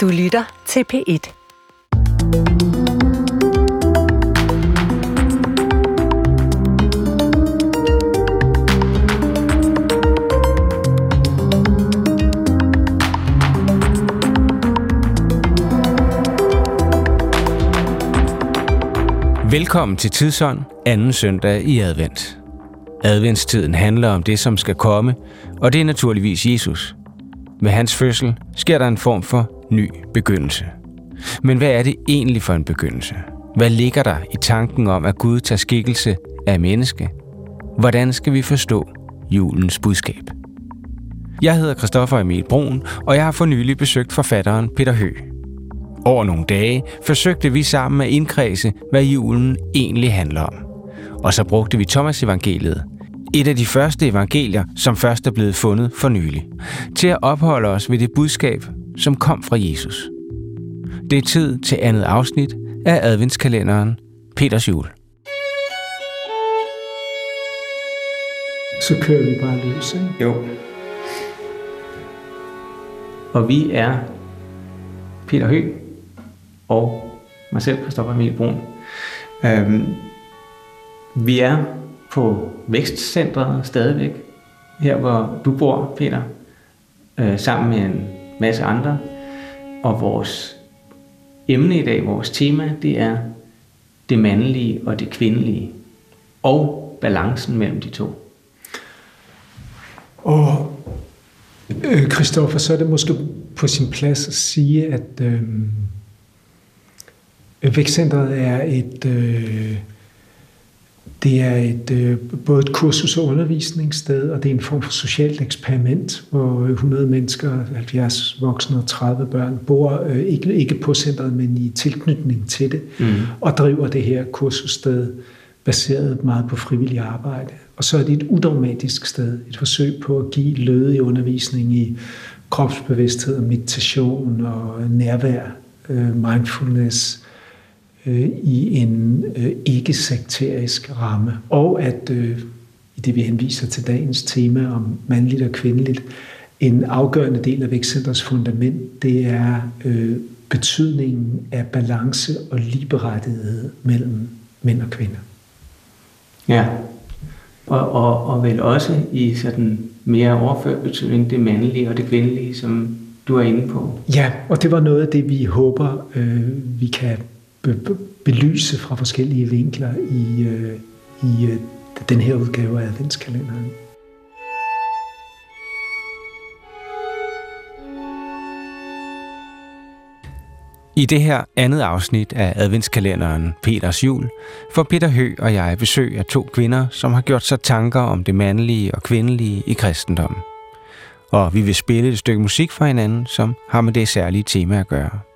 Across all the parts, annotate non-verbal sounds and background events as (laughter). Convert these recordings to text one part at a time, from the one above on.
Du lytter til P1. Velkommen til Tidsånd, anden søndag i advent. Adventstiden handler om det, som skal komme, og det er naturligvis Jesus. Med hans fødsel sker der en form for ny begyndelse. Men hvad er det egentlig for en begyndelse? Hvad ligger der i tanken om, at Gud tager skikkelse af menneske? Hvordan skal vi forstå julens budskab? Jeg hedder Christoffer Emil Brun, og jeg har for nylig besøgt forfatteren Peter Hø. Over nogle dage forsøgte vi sammen at indkredse, hvad julen egentlig handler om. Og så brugte vi Thomas evangeliet, et af de første evangelier, som først er blevet fundet for nylig, til at opholde os ved det budskab, som kom fra Jesus. Det er tid til andet afsnit af adventskalenderen Peters jul. Så kører vi bare løs, ikke? Jo. Og vi er Peter Høgh og mig selv, Christoffer Emil Brun. Øhm, vi er på Vækstcentret stadigvæk, her hvor du bor, Peter, øh, sammen med en masse andre. Og vores emne i dag, vores tema, det er det mandlige og det kvindelige, og balancen mellem de to. Og øh, Christoffer, så er det måske på sin plads at sige, at øh, Vækcentret er et, øh, det er et, øh, både et kursus- og undervisningssted, og det er en form for socialt eksperiment, hvor 100 mennesker, 70 voksne og 30 børn bor øh, ikke, ikke på centret, men i tilknytning til det, mm. og driver det her kursussted baseret meget på frivillig arbejde. Og så er det et udogmatisk sted, et forsøg på at give lødig undervisning i kropsbevidsthed og meditation og nærvær, øh, mindfulness, øh, i en øh, ikke-sekterisk ramme. Og at, øh, i det vi henviser til dagens tema om mandligt og kvindeligt, en afgørende del af vækstcentrets fundament, det er øh, betydningen af balance og ligeberettighed mellem mænd og kvinder. Ja, og, og, og vel også i sådan mere overført betydning det mandlige og det kvindelige, som du er inde på. Ja, og det var noget af det, vi håber, øh, vi kan belyse fra forskellige vinkler i, øh, i øh, den her udgave af adventskalenderen. I det her andet afsnit af adventskalenderen Peters Jul får Peter Hø og jeg besøg af to kvinder, som har gjort sig tanker om det mandlige og kvindelige i kristendommen. Og vi vil spille et stykke musik for hinanden, som har med det særlige tema at gøre.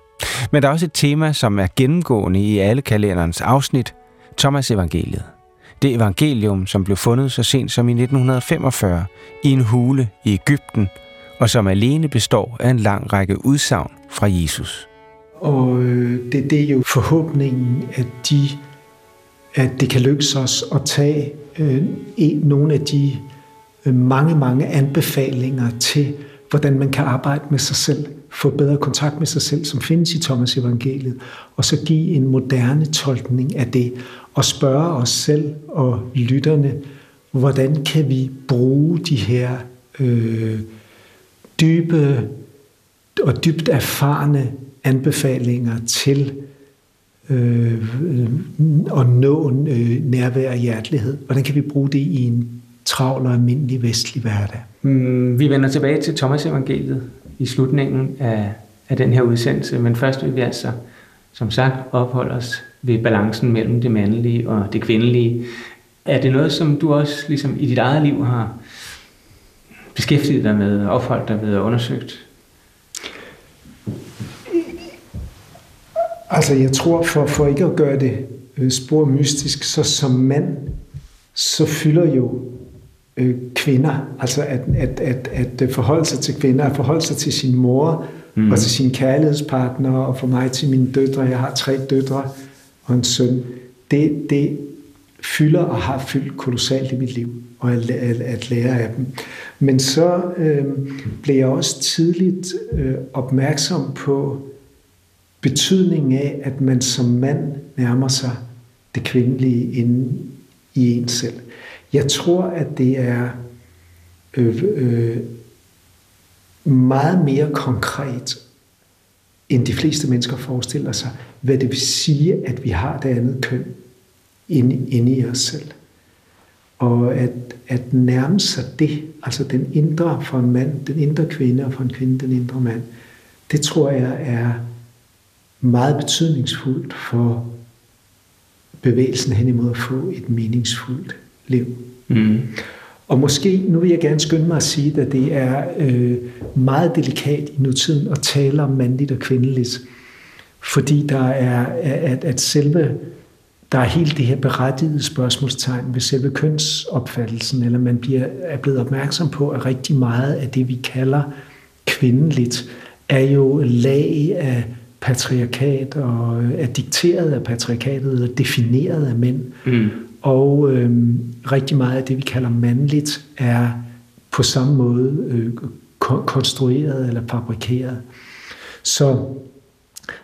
Men der er også et tema, som er gennemgående i alle kalenderens afsnit, Thomas evangeliet. Det evangelium, som blev fundet så sent som i 1945 i en hule i Ægypten, og som alene består af en lang række udsagn fra Jesus. Og øh, det, det er jo forhåbningen, at, de, at det kan lykkes os at tage øh, nogle af de øh, mange, mange anbefalinger til, hvordan man kan arbejde med sig selv få bedre kontakt med sig selv, som findes i Thomas evangeliet, og så give en moderne tolkning af det, og spørge os selv og lytterne, hvordan kan vi bruge de her øh, dybe og dybt erfarne anbefalinger til øh, at nå øh, nærvær og hjertelighed. Hvordan kan vi bruge det i en travl og almindelig vestlig hverdag? Mm, vi vender tilbage til Thomas evangeliet i slutningen af, af den her udsendelse, men først vil vi altså, som sagt, opholde os ved balancen mellem det mandlige og det kvindelige. Er det noget, som du også ligesom i dit eget liv har beskæftiget dig med, opholdt dig ved og undersøgt? Altså jeg tror, for, for ikke at gøre det øh, spor mystisk, så som mand, så fylder jo øh, kvinder, altså at, at, at, at forholde sig til kvinder, at forholde sig til sin mor mm. og til sin kærlighedspartner, og for mig til mine døtre, jeg har tre døtre og en søn, det, det fylder og har fyldt kolossalt i mit liv, og at, at, at lære af dem. Men så øh, blev jeg også tidligt øh, opmærksom på betydningen af, at man som mand nærmer sig det kvindelige inde i en selv. Jeg tror, at det er øh, øh, meget mere konkret, end de fleste mennesker forestiller sig, hvad det vil sige, at vi har det andet køn inde, inde i os selv. Og at, at nærme sig det, altså den indre for en mand, den indre kvinde, og for en kvinde, den indre mand, det tror jeg er meget betydningsfuldt for bevægelsen hen imod at få et meningsfuldt liv. Mm. Og måske, nu vil jeg gerne skynde mig at sige, at det er øh, meget delikat i nutiden at tale om mandligt og kvindeligt, fordi der er, at, at selve, der er helt det her berettigede spørgsmålstegn ved selve kønsopfattelsen, eller man bliver, er blevet opmærksom på, at rigtig meget af det, vi kalder kvindeligt, er jo lag af patriarkat og er dikteret af patriarkatet og defineret af mænd. Mm. Og øh, rigtig meget af det, vi kalder mandligt, er på samme måde øh, konstrueret eller fabrikeret. Så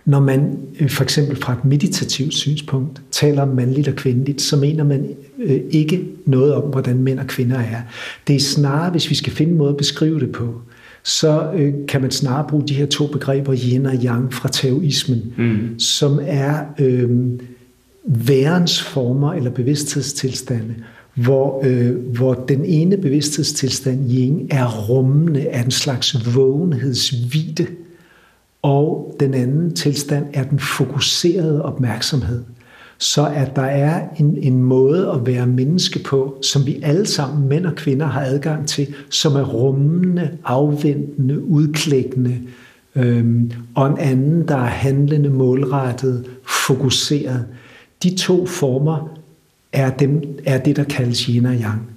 når man øh, for eksempel fra et meditativt synspunkt taler om mandligt og kvindeligt, så mener man øh, ikke noget om, hvordan mænd og kvinder er. Det er snarere, hvis vi skal finde en måde at beskrive det på, så øh, kan man snarere bruge de her to begreber, yin og yang, fra taoismen, mm. som er øh, værens former eller bevidsthedstilstande, hvor, øh, hvor den ene bevidsthedstilstand, yin, er rummende af en slags vågenhedsvide, og den anden tilstand er den fokuserede opmærksomhed. Så at der er en, en måde at være menneske på, som vi alle sammen, mænd og kvinder, har adgang til, som er rummende, afventende, udklækkende, øhm, og en anden, der er handlende, målrettet, fokuseret. De to former er, dem, er det, der kaldes yin og yang.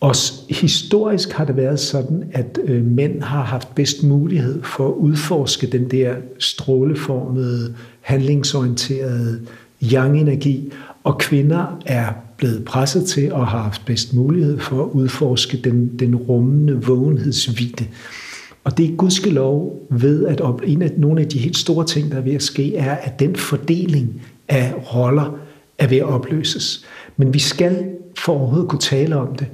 Og historisk har det været sådan, at øh, mænd har haft bedst mulighed for at udforske den der stråleformede, handlingsorienterede yang-energi, og kvinder er blevet presset til og har haft bedst mulighed for at udforske den, den rummende vågenhedsvide. Og det er gudskelov ved, at en af, nogle af de helt store ting, der er ved at ske, er, at den fordeling af roller er ved at opløses. Men vi skal for overhovedet kunne tale om det,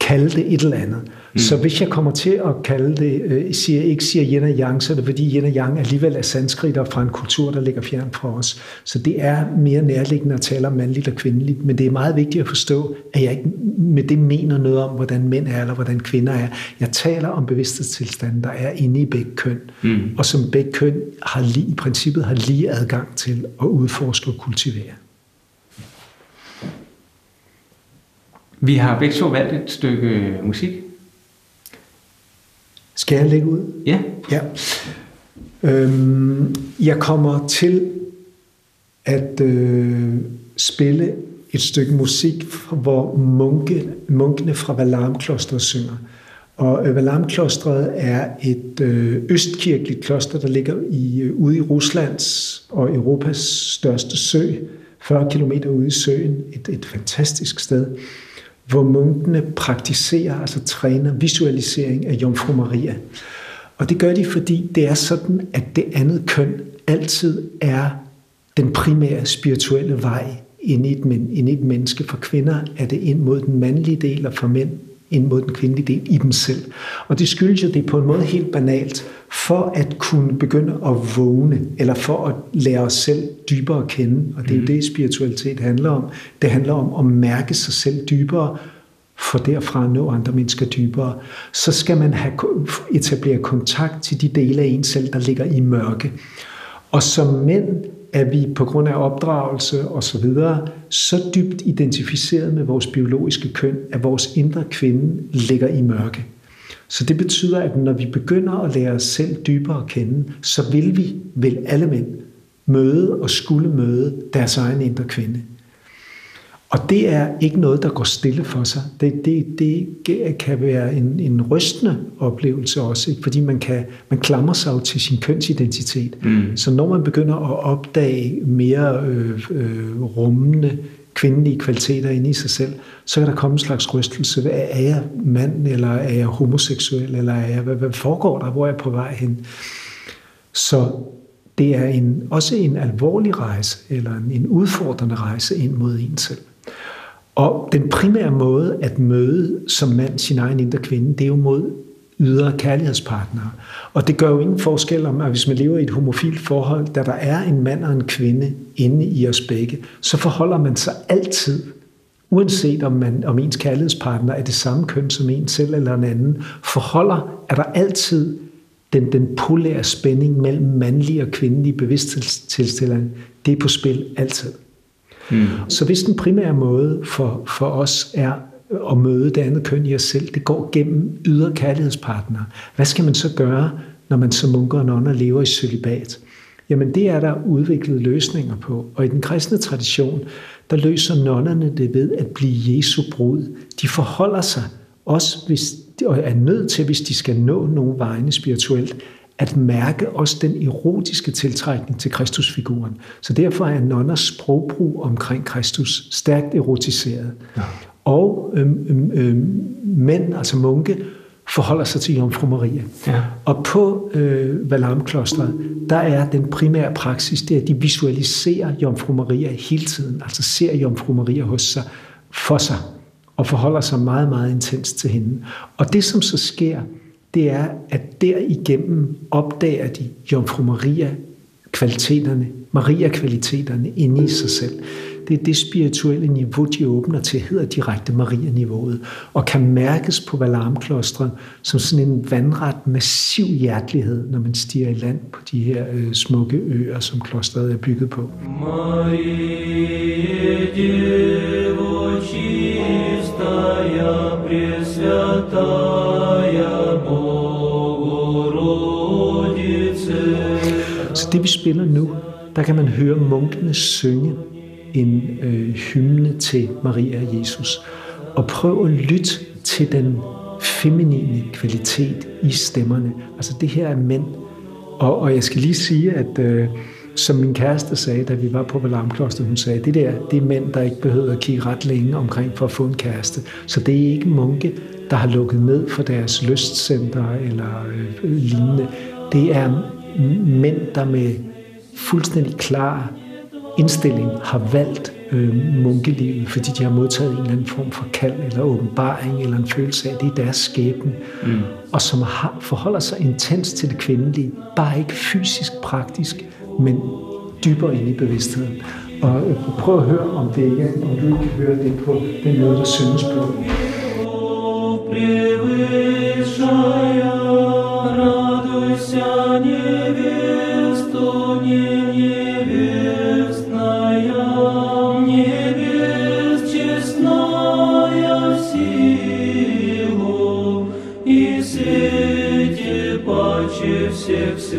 kalde det et eller andet. Mm. Så hvis jeg kommer til at kalde det, øh, siger, ikke siger yin og yang, så er det fordi yin og yang alligevel er sanskritter fra en kultur, der ligger fjern fra os. Så det er mere nærliggende at tale om mandligt og kvindeligt, men det er meget vigtigt at forstå, at jeg ikke med det mener noget om, hvordan mænd er, eller hvordan kvinder er. Jeg taler om bevidsthedstilstanden, der er inde i begge køn, mm. og som begge køn har lige, i princippet har lige adgang til at udforske og kultivere. Vi har begge to valgt et stykke musik. Skal jeg lægge ud? Ja. ja. Øhm, jeg kommer til at øh, spille et stykke musik, hvor munke, munkene fra Valarmklosteret synger. Og øh, Valarmklostret er et øh, østkirkeligt kloster, der ligger i, øh, ude i Ruslands og Europas største sø, 40 km ude i søen. Et, et fantastisk sted hvor munkene praktiserer, altså træner visualisering af Jomfru Maria. Og det gør de, fordi det er sådan, at det andet køn altid er den primære spirituelle vej ind i et, ind i et menneske. For kvinder er det ind mod den mandlige del, og for mænd ind mod den kvindelige del i dem selv. Og det skyldes jo, det på en måde helt banalt, for at kunne begynde at vågne, eller for at lære os selv dybere at kende. Og det er jo mm. det, spiritualitet handler om. Det handler om at mærke sig selv dybere, for derfra at nå andre mennesker dybere. Så skal man have etablere kontakt til de dele af en selv, der ligger i mørke. Og som mænd er vi på grund af opdragelse og så videre så dybt identificeret med vores biologiske køn, at vores indre kvinde ligger i mørke. Så det betyder, at når vi begynder at lære os selv dybere at kende, så vil vi, vil alle mænd, møde og skulle møde deres egen indre kvinde. Og det er ikke noget, der går stille for sig. Det, det, det kan være en, en rystende oplevelse også, ikke? fordi man, kan, man klamrer sig jo til sin kønsidentitet. Mm. Så når man begynder at opdage mere øh, øh, rummende kvindelige kvaliteter inde i sig selv, så kan der komme en slags rystelse. Er jeg mand, eller er jeg homoseksuel, eller er jeg, hvad, hvad foregår der? Hvor er jeg på vej hen? Så det er en, også en alvorlig rejse, eller en, en udfordrende rejse ind mod en selv. Og den primære måde at møde som mand sin egen indre kvinde, det er jo mod ydre kærlighedspartnere. Og det gør jo ingen forskel om, at hvis man lever i et homofilt forhold, da der er en mand og en kvinde inde i os begge, så forholder man sig altid, uanset om, man, om ens kærlighedspartner er det samme køn som en selv eller en anden, forholder, er der altid den, den polære spænding mellem mandlige og kvindelige bevidsthedstilstillinger. det er på spil altid. Mm. Så hvis den primære måde for, for os er at møde det andet køn i os selv, det går gennem ydre kærlighedspartnere. Hvad skal man så gøre, når man som munker og nonner lever i celibat? Jamen det er der udviklet løsninger på. Og i den kristne tradition, der løser nonnerne det ved at blive Jesu brud. De forholder sig også, hvis, og er nødt til, hvis de skal nå nogle vegne spirituelt, at mærke også den erotiske tiltrækning til Kristusfiguren. Så derfor er nonners sprogbrug omkring Kristus stærkt erotiseret. Ja. Og øhm, øhm, øhm, mænd, altså munke, forholder sig til Jomfru Maria. Ja. Og på øh, Valarmklostret, der er den primære praksis, det er, at de visualiserer Jomfru Maria hele tiden, altså ser Jomfru Maria hos sig, for sig, og forholder sig meget, meget intens til hende. Og det, som så sker, det er, at derigennem opdager de Jomfru Maria kvaliteterne, Maria-kvaliteterne inde i sig selv. Det er det spirituelle niveau, de åbner til, hedder direkte Maria-niveauet, og kan mærkes på Valarmklostret som sådan en vandret, massiv hjertelighed, når man stiger i land på de her øh, smukke øer, som klostret er bygget på. Maria, Devo, чистая, det vi spiller nu, der kan man høre munkene synge en øh, hymne til Maria og Jesus. Og prøv at lytte til den feminine kvalitet i stemmerne. Altså det her er mænd. Og, og jeg skal lige sige, at øh, som min kæreste sagde, da vi var på Valarmkloster, hun sagde, det der, det er mænd, der ikke behøver at kigge ret længe omkring for at få en kæreste. Så det er ikke munke, der har lukket ned for deres lystcenter eller øh, lignende. Det er mænd, der med fuldstændig klar indstilling har valgt øh, munkelivet, fordi de har modtaget en eller anden form for kald eller åbenbaring eller en følelse af, at det er deres skæbne, mm. og som har, forholder sig intens til det kvindelige, bare ikke fysisk praktisk, men dybere ind i bevidstheden. Og øh, prøv at høre, om det ikke om du kan høre det på den måde, der synes på.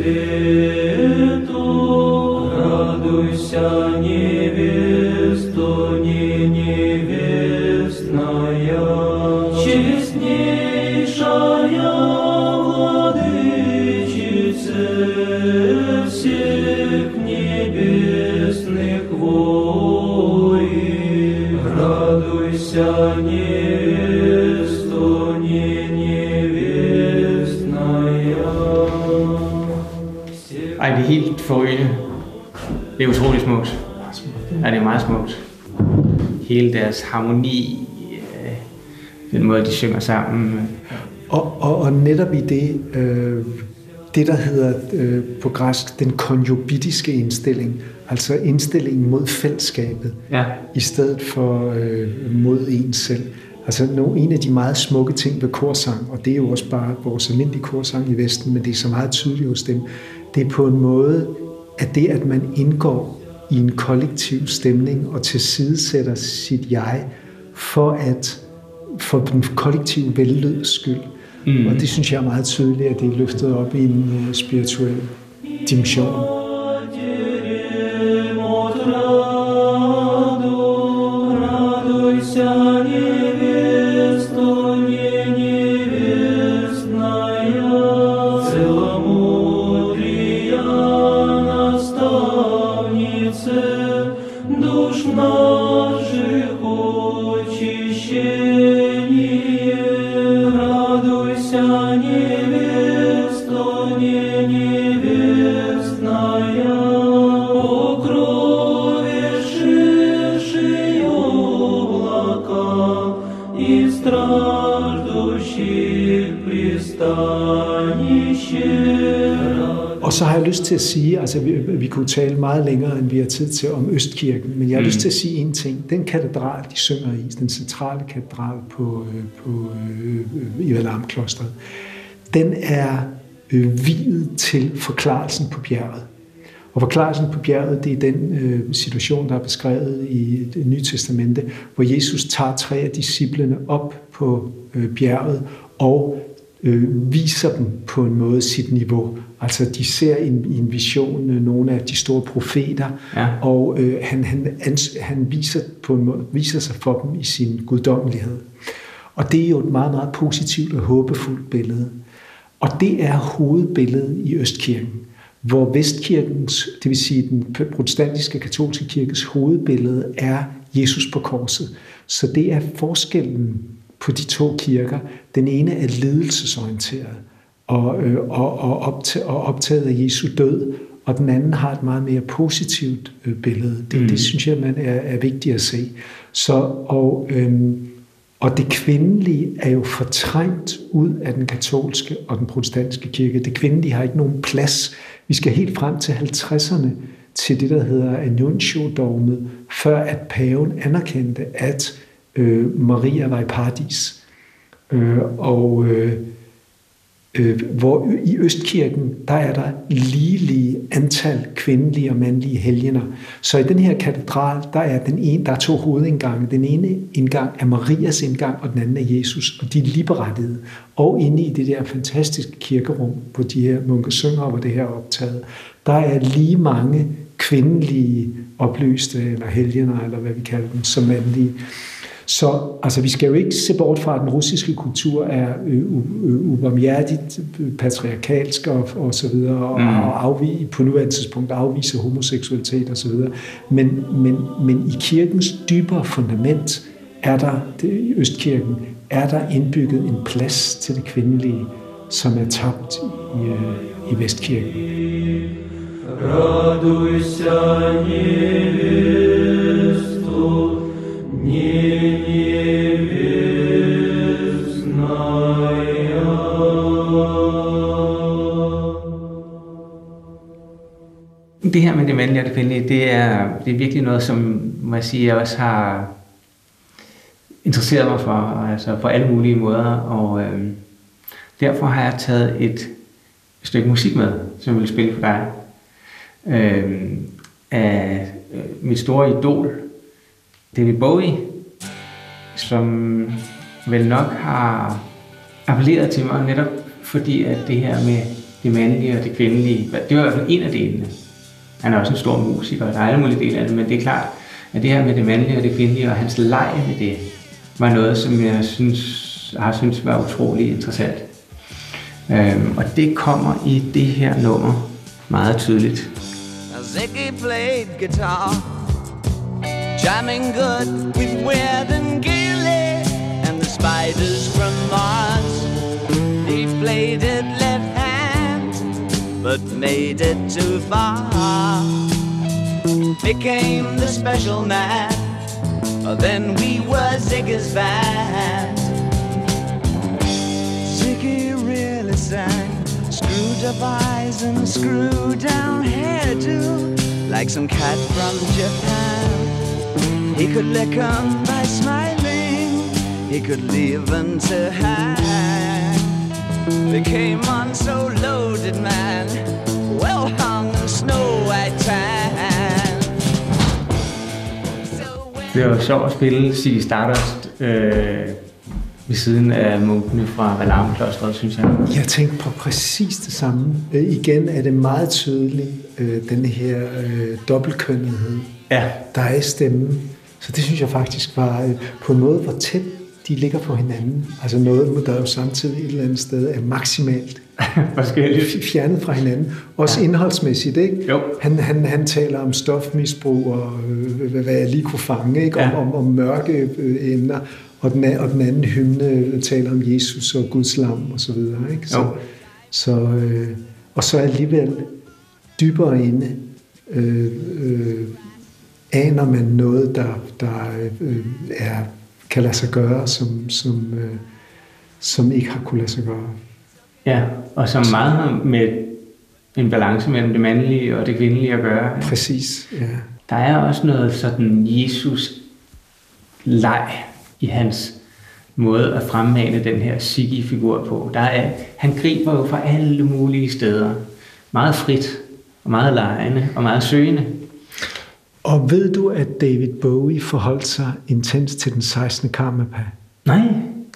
it is. Helt forrygende. Det er utrolig smukt. Ja, det er meget smukt. Hele deres harmoni, øh, den måde, de synger sammen. Og, og, og netop i det, øh, det der hedder øh, på græsk, den konjubitiske indstilling, altså indstillingen mod fællesskabet, ja. i stedet for øh, mod en selv. Altså en af de meget smukke ting ved korsang, og det er jo også bare vores almindelige korsang i Vesten, men det er så meget tydeligt hos dem, det er på en måde, at det, at man indgår i en kollektiv stemning og tilsidesætter sit jeg for at for den kollektive velløds skyld. Mm. Og det synes jeg er meget tydeligt, at det er løftet op i en uh, spirituel dimension. Tale meget længere, end vi har tid til om Østkirken, men jeg har mm. lyst til at sige en ting. Den katedral, de synger i, den centrale katedral på, øh, på øh, i Valarmklosteret, den er øh, videt til forklarelsen på bjerget. Og forklarelsen på bjerget, det er den øh, situation, der er beskrevet i det nye testamente, hvor Jesus tager tre af disciplene op på øh, bjerget og øh, viser dem på en måde sit niveau. Altså de ser i en, en vision øh, nogle af de store profeter, ja. og øh, han, han, han viser, på en måde, viser sig for dem i sin guddommelighed. Og det er jo et meget, meget positivt og håbefuldt billede. Og det er hovedbilledet i Østkirken, hvor Vestkirkens, det vil sige den protestantiske katolske kirkes hovedbillede er Jesus på korset. Så det er forskellen på de to kirker. Den ene er ledelsesorienteret og, øh, og, og, optaget, og optaget af Jesu død, og den anden har et meget mere positivt øh, billede. Det, mm. det synes jeg, man er, er vigtigt at se. Så, og, øhm, og det kvindelige er jo fortrængt ud af den katolske og den protestantiske kirke. Det kvindelige har ikke nogen plads. Vi skal helt frem til 50'erne til det, der hedder Annuncio-dogmet, før at paven anerkendte, at øh, Maria var i paradis. Øh, og øh, øh, hvor i Østkirken, der er der ligelige antal kvindelige og mandlige helgener. Så i den her katedral, der er, den ene, der er to hovedindgange. Den ene indgang er Marias indgang, og den anden er Jesus, og de er ligeberettigede. Og inde i det der fantastiske kirkerum, hvor de her munke synger, hvor det her er optaget, der er lige mange kvindelige oplyste, eller helgener, eller hvad vi kalder dem, som mandlige. Så altså, vi skal jo ikke se bort fra, at den russiske kultur er ubarmhjertigt patriarkalsk og, og så videre, og, mm. og afvige, på nuværende tidspunkt afvise homoseksualitet og så videre. Men, men, men i kirkens dybere fundament er der, det, i Østkirken, er der indbygget en plads til det kvindelige, som er tabt i, øh, i Vestkirken. Радуйся, невесту, Det her med det mandlige og det kvindelige, det er, det er virkelig noget, som må jeg sige, jeg også har interesseret mig for, altså på alle mulige måder, og øh, derfor har jeg taget et stykke musik med, som jeg vil spille for dig, øh, af øh, mit store idol, David Bowie, som vel nok har appelleret til mig netop fordi, at det her med det mandlige og det kvindelige, det var i hvert fald en af delene. Han er også en stor musiker, og der er alle mulige dele af det, men det er klart, at det her med det mandlige og det kvindelige og hans leg med det, var noget, som jeg synes, har synes var utrolig interessant. Øhm, og det kommer i det her nummer meget tydeligt. Ziggy played guitar Jamming good with Weird and Gilly and the spiders from Mars. They played it but made it too far. Became the special man. Then we were Ziggy's band. Ziggy really sang. Screwed up eyes and screwed down hairdo, like some cat from Japan. He could lick 'em by smiling. He could leave them to hang. They came on so loaded, man. Well hung snow white tan. Det var sjovt at spille City Stardust øh, ved siden af munkene fra Valarmeklosteret, synes jeg. Jeg tænkte på præcis det samme. Øh, igen er det meget tydeligt, øh, den her øh, dobbeltkønnethed, ja. der er i stemmen. Så det synes jeg faktisk var øh, på en måde, hvor tæt de ligger på hinanden. Altså noget, der jo samtidig et eller andet sted er maksimalt (laughs) fjernet fra hinanden. Også ja. indholdsmæssigt, ikke? Jo. Han, han, han taler om stofmisbrug og øh, hvad jeg lige kunne fange, ikke? Om, ja. om, om mørke øh, emner. Og den, og den anden hymne taler om Jesus og Guds lam og så videre, ikke? Så, jo. så, øh, og så alligevel dybere inde øh, øh, aner man noget, der, der øh, er, kan lade sig gøre, som, som, øh, som ikke har kunne lade sig gøre. Ja, og som meget har med en balance mellem det mandlige og det kvindelige at gøre. Præcis, ja. Der er også noget sådan Jesus leg i hans måde at fremmane den her Siggy-figur på. Der er, han griber jo fra alle mulige steder. Meget frit, og meget lejende, og meget søgende. Og ved du, at David Bowie forholdt sig intens til den 16. karmapa? Nej.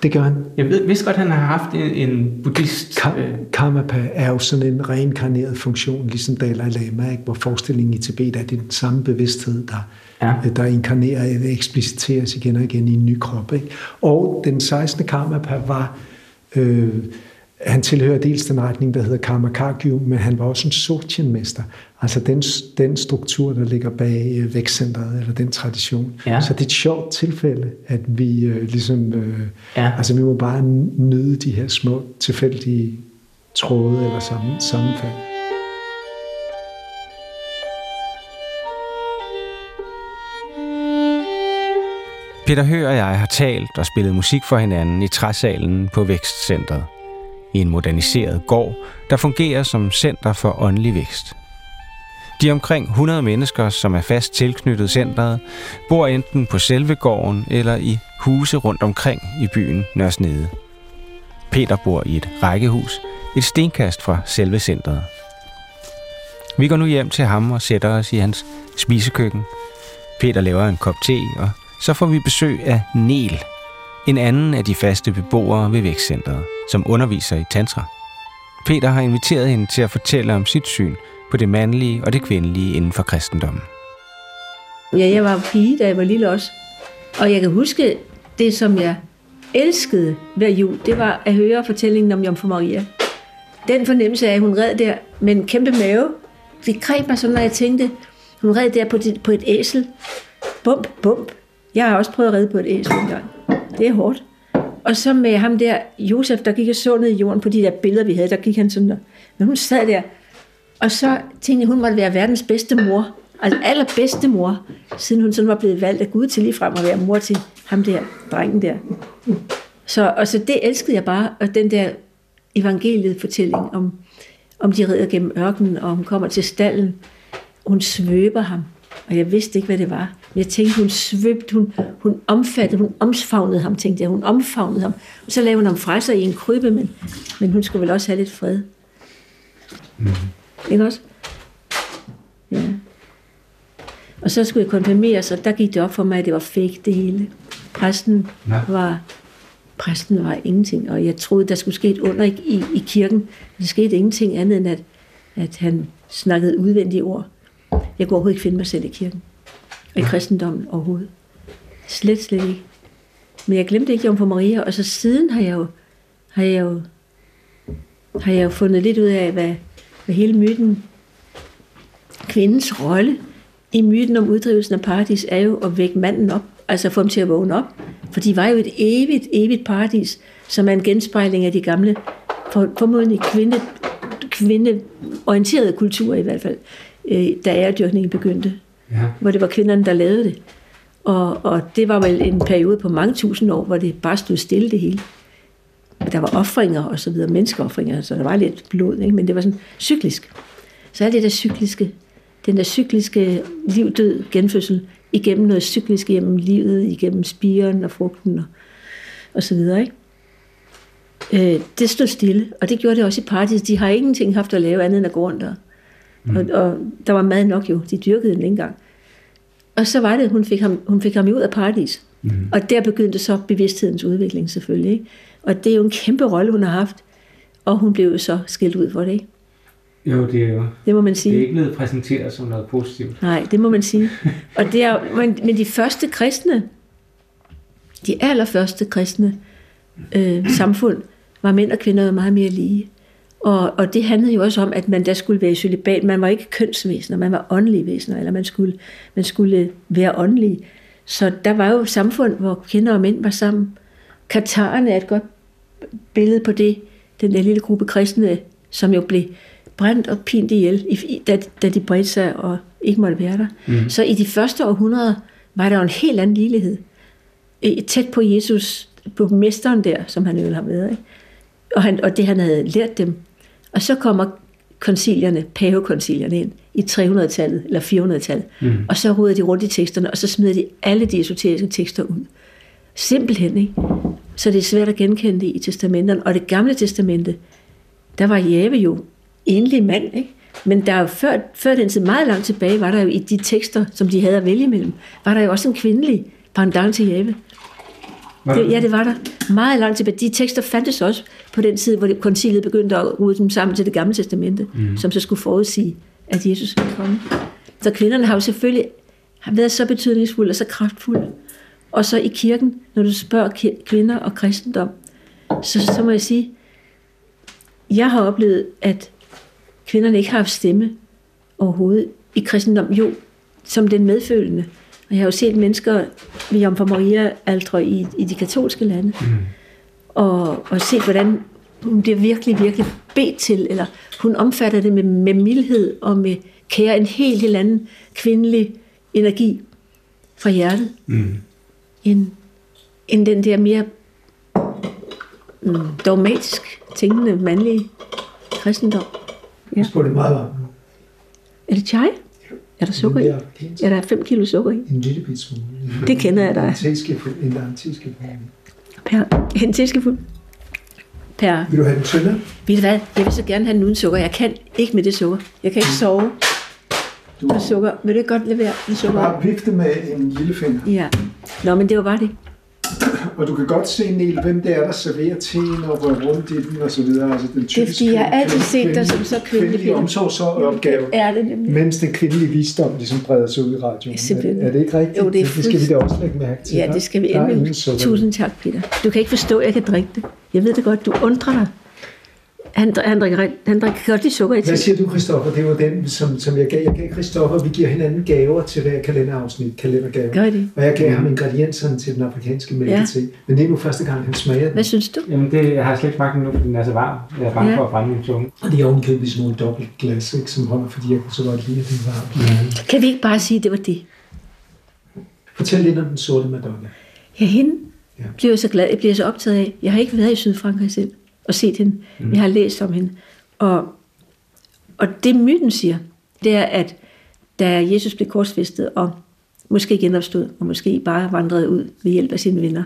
Det gør han. Jeg ved, vidste godt, han har haft en, en buddhist... Ka- øh, karmapa er jo sådan en reinkarneret funktion, ligesom Dalai Lama, ikke? hvor forestillingen i Tibet er, det er den samme bevidsthed, der, ja. der inkarnerer eller ekspliciteres igen og igen i en ny krop. Ikke? Og den 16. karmapa var... Øh, han tilhører dels den retning, der hedder Karma men han var også en Sochen-mester. Altså den, den struktur, der ligger bag øh, vækstcentret, eller den tradition. Ja. Så det er et sjovt tilfælde, at vi øh, ligesom... Øh, ja. Altså vi må bare nyde de her små, tilfældige tråde eller sammen, sammenfald. Peter Høgh og jeg har talt og spillet musik for hinanden i træsalen på Vækstcentret i en moderniseret gård, der fungerer som center for åndelig vækst. De omkring 100 mennesker, som er fast tilknyttet centret, bor enten på selve gården eller i huse rundt omkring i byen Nørresnede. Peter bor i et rækkehus, et stenkast fra selve centret. Vi går nu hjem til ham og sætter os i hans spisekøkken. Peter laver en kop te, og så får vi besøg af Nel, en anden af de faste beboere ved vækstcentret, som underviser i tantra. Peter har inviteret hende til at fortælle om sit syn på det mandlige og det kvindelige inden for kristendommen. Ja, jeg var pige, da jeg var lille også. Og jeg kan huske det, som jeg elskede hver jul, det var at høre fortællingen om Jomfru Maria. Den fornemmelse af, at hun red der med en kæmpe mave, det greb mig sådan, når jeg tænkte, hun red der på, et, på et æsel. Bump, bump. Jeg har også prøvet at ride på et æsel engang. Det er hårdt. Og så med ham der, Josef, der gik og så ned i jorden på de der billeder, vi havde, der gik han sådan der. Men hun sad der, og så tænkte jeg, hun måtte være verdens bedste mor. Altså allerbedste mor, siden hun sådan var blevet valgt af Gud til lige frem at være mor til ham der, drengen der. Så og så det elskede jeg bare, og den der evangeliet fortælling om, om de rider gennem ørkenen, og hun kommer til stallen. Hun svøber ham, og jeg vidste ikke, hvad det var. Jeg tænkte, hun svøbte, hun, hun omfattede, hun omfavnede ham, tænkte jeg. Hun omfavnede ham. Og så lavede hun ham fra sig i en krybbe, men, men hun skulle vel også have lidt fred. Mm. Ikke også? Ja. Og så skulle jeg konfirmere, så der gik det op for mig, at det var fake det hele. Præsten ja. var præsten var ingenting, og jeg troede, der skulle ske et under i, i, i kirken. Der skete ingenting andet, end at, at han snakkede udvendige ord. Jeg kunne overhovedet ikke finde mig selv i kirken af i kristendommen overhovedet. Slet, slet ikke. Men jeg glemte ikke Jomfru Maria, og så siden har jeg jo, har jeg jo, har jeg jo fundet lidt ud af, hvad, hvad hele myten, kvindens rolle i myten om uddrivelsen af paradis, er jo at vække manden op, altså få ham til at vågne op. For de var jo et evigt, evigt paradis, som er en genspejling af de gamle, for, formodentlig kvinde, kvindeorienterede kulturer i hvert fald, øh, da æredyrkningen begyndte. Ja. Hvor det var kvinderne, der lavede det. Og, og det var vel en periode på mange tusind år, hvor det bare stod stille det hele. Der var offringer og så videre, menneskeoffringer, så der var lidt blod, ikke? men det var sådan cyklisk. Så er det der cykliske, den der cykliske liv-død genfødsel, igennem noget cyklisk igennem livet, igennem spiren og frugten og, og så videre. Ikke? Øh, det stod stille, og det gjorde det også i paradis. De har ingenting haft at lave andet end at gå rundt og Mm. Og, og der var mad nok jo, de dyrkede den engang. Og så var det, hun fik ham, hun fik ham ud af paradis. Mm. Og der begyndte så bevidsthedens udvikling selvfølgelig. Ikke? Og det er jo en kæmpe rolle, hun har haft. Og hun blev jo så skilt ud for det, ikke? Jo, det er jo. Det må man sige. Det er ikke blevet præsenteret som noget positivt. Nej, det må man sige. Og det er, men, men de første kristne, de allerførste kristne øh, samfund, var mænd og kvinder meget mere lige. Og, og det handlede jo også om, at man der skulle være celibat. Man var ikke kønsvæsener, man var åndelige væsener, eller man skulle, man skulle være åndelig. Så der var jo et samfund, hvor kvinder og mænd var sammen. Katarerne er et godt billede på det. Den der lille gruppe kristne, som jo blev brændt og pint ihjel, da, da de bredte sig og ikke måtte være der. Mm. Så i de første århundreder var der jo en helt anden ligelighed. Tæt på Jesus, på mesteren der, som han jo har været. Ikke? og, han, og det han havde lært dem. Og så kommer koncilierne, pavekoncilierne ind i 300-tallet eller 400-tallet, mm. og så ruder de rundt i teksterne, og så smider de alle de esoteriske tekster ud. Simpelthen, ikke? Så det er svært at genkende det i testamenterne. Og det gamle testamente, der var Jave jo enlig mand, ikke? Men der er jo før, før den tid, meget langt tilbage, var der jo i de tekster, som de havde at vælge imellem, var der jo også en kvindelig pendant til Jave. Det, ja, det var der. Meget langt tilbage. De tekster fandtes også på den tid, hvor konciliet begyndte at rode dem sammen til det gamle testamente, mm. som så skulle forudsige, at Jesus ville komme. Så kvinderne har jo selvfølgelig har været så betydningsfulde og så kraftfulde. Og så i kirken, når du spørger kvinder og kristendom, så, så må jeg sige, jeg har oplevet, at kvinderne ikke har haft stemme overhovedet i kristendom. Jo, som den medfølende. Og jeg har jo set mennesker ved Jomfru Maria aldre i, i de katolske lande. Mm. Og, og set, hvordan hun bliver virkelig, virkelig bedt til, eller hun omfatter det med, med mildhed og med kære, en helt, helt anden kvindelig energi fra hjertet, mm. end, end den der mere mm, dogmatisk tænkende mandlige kristendom. Ja. Jeg det meget varmt. Er det chai? Er der sukker i? Der er 5 kilo sukker i. En lille bit smule. Det kender jeg dig. En teskefuld. En lang teskefuld. Per, en teskefuld. Per. Vil du have den tyndere? Ved du hvad? Jeg vil så gerne have den uden sukker. Jeg kan ikke med det sukker. Jeg kan ikke sove du... med sukker. Vil du ikke godt levere med sukker? Bare vifte med en lille finger. Ja. Nå, men det var bare det. Og du kan godt se, Niel, hvem det er, der serverer teen og hvor rundt i den og så videre. Altså den det er fordi, jeg har altid set dig som så kvindelig. Kvindelig omsorgsopgave. Er det nemlig. Mens den kvindelige visdom ligesom breder sig ud i radioen. Er, er, det ikke rigtigt? Jo, det, er det skal vi da også lægge mærke til. Ja, det skal vi endelig. Tusind tak, Peter. Du kan ikke forstå, at jeg kan drikke det. Jeg ved det godt, du undrer dig. Han, han, drikker, han drikker godt lige sukker i Hvad siger du, Christoffer? Det var den, som, som jeg gav. Jeg gav Christoffer, vi giver hinanden gaver til hver kalenderafsnit, kalendergaver. Gør det. Og jeg gav ham ingredienserne til den afrikanske mælkete. Ja. Men det er nu første gang, han smager den. Hvad synes du? Jamen, det, jeg har slet ikke smagt den nu, fordi den er så varm. Jeg er bange ja. for at brænde min tunge. Og det er ovenkøbet sådan nogle dobbelt glas, ikke, som holder, fordi jeg kunne så godt lide, at den var varm. Kan vi ikke bare sige, at det var det? Fortæl lidt om den sorte Madonna. Ja, hende ja. bliver jeg så glad. Jeg bliver så optaget af. Jeg har ikke været i Sydfrankrig selv og set hende. Mm. Jeg har læst om hende. Og, og det myten siger, det er, at da Jesus blev korsfæstet og måske genopstod, og måske bare vandrede ud ved hjælp af sine venner,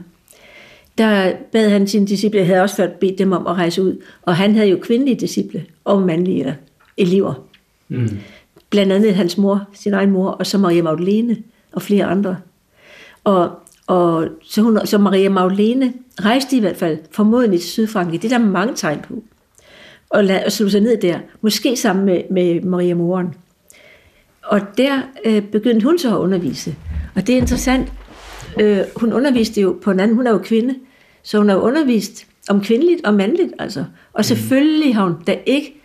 der bad han sine disciple, havde også ført bedt dem om at rejse ud, og han havde jo kvindelige disciple og mandlige eller elever. Mm. Blandt andet hans mor, sin egen mor, og så Maria Magdalene og flere andre. Og, og så, hun, så Maria Magdalene rejste i hvert fald formodentlig til Sydfrankrig. Det er der mange tegn på og, lad, og slog sig ned der, måske sammen med, med Maria Moren. Og der øh, begyndte hun så at undervise. Og det er interessant, øh, hun underviste jo på en anden, hun er jo kvinde, så hun har jo undervist om kvindeligt og mandligt, altså. Og selvfølgelig har hun da ikke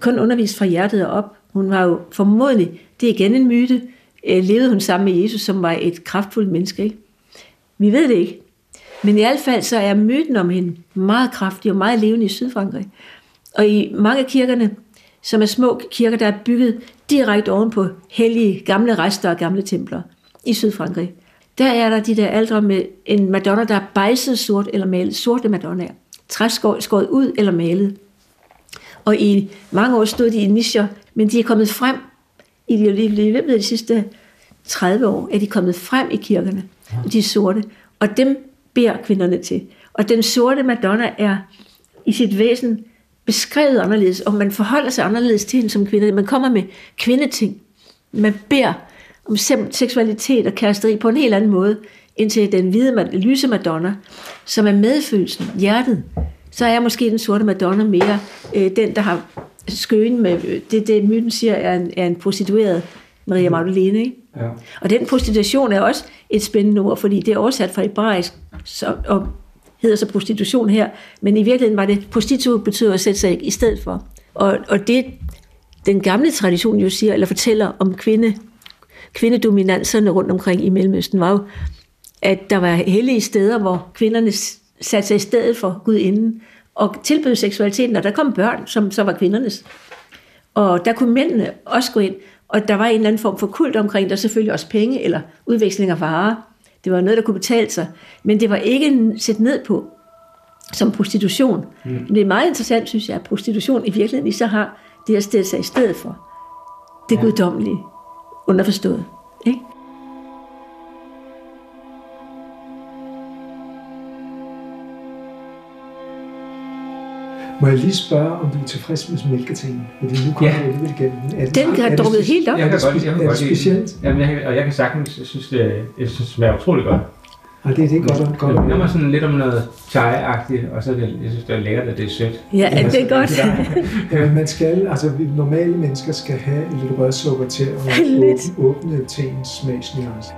kun undervist fra hjertet og op. Hun var jo formodentlig, det er igen en myte, øh, levede hun sammen med Jesus, som var et kraftfuldt menneske, ikke? Vi ved det ikke. Men i hvert fald så er myten om hende meget kraftig og meget levende i Sydfrankrig. Og i mange af kirkerne, som er små kirker, der er bygget direkte oven på hellige gamle rester og gamle templer i Sydfrankrig, der er der de der aldre med en madonna, der er bejset sort eller malet, sorte madonnaer, træskåret ud eller malet. Og i mange år stod de i nischer, men de er kommet frem i de, de, de, de sidste 30 år, er de kommet frem i kirkerne, og de sorte, og dem beder kvinderne til. Og den sorte madonna er i sit væsen beskrevet anderledes, og man forholder sig anderledes til hende som kvinde. Man kommer med kvindeting. Man beder om seksualitet og kæresteri på en helt anden måde, end til den hvide, lyse Madonna, som er medfølelsen, hjertet. Så er måske den sorte Madonna mere øh, den, der har skøen med, det, det myten siger, er en, er en prostitueret Maria Magdalene. Ikke? Ja. Og den prostitution er også et spændende ord, fordi det er oversat fra hebraisk, så, og hedder så prostitution her, men i virkeligheden var det, prostitu betyder at sætte sig i stedet for. Og, og det, den gamle tradition jo siger, eller fortæller om kvinde, kvindedominanserne rundt omkring i Mellemøsten, var jo, at der var hellige steder, hvor kvinderne satte sig i stedet for Gud inden, og tilbød seksualiteten, og der kom børn, som så var kvindernes. Og der kunne mændene også gå ind, og der var en eller anden form for kult omkring, der selvfølgelig også penge eller udveksling af varer. Det var noget, der kunne betale sig. Men det var ikke set ned på. som prostitution. Mm. Det er meget interessant, synes jeg, at prostitution i virkeligheden lige så har det at stille sig i stedet for. Det ja. guddommelige, underforstået. Ikke? Må jeg lige spørge, om du er tilfreds med mælketing? Fordi nu kommer Ja. ja. alligevel igennem. Er det- Den er har det drukket helt op. Jeg kan godt, jeg kan Er godt det specielt? Jamen, jeg, kan- og jeg kan sagtens synes, det, jeg synes, det smager utrolig godt. Nej, det, det er godt. godt. Det minder mig sådan lidt om noget chai-agtigt, og så er det, jeg synes, det er lækkert, at det er sødt. Ja, er det er godt. (laughs) Ja, man skal, altså vi normale mennesker skal have lidt rørsukker til at (laughs) åbne, åbne teens smagsnuance.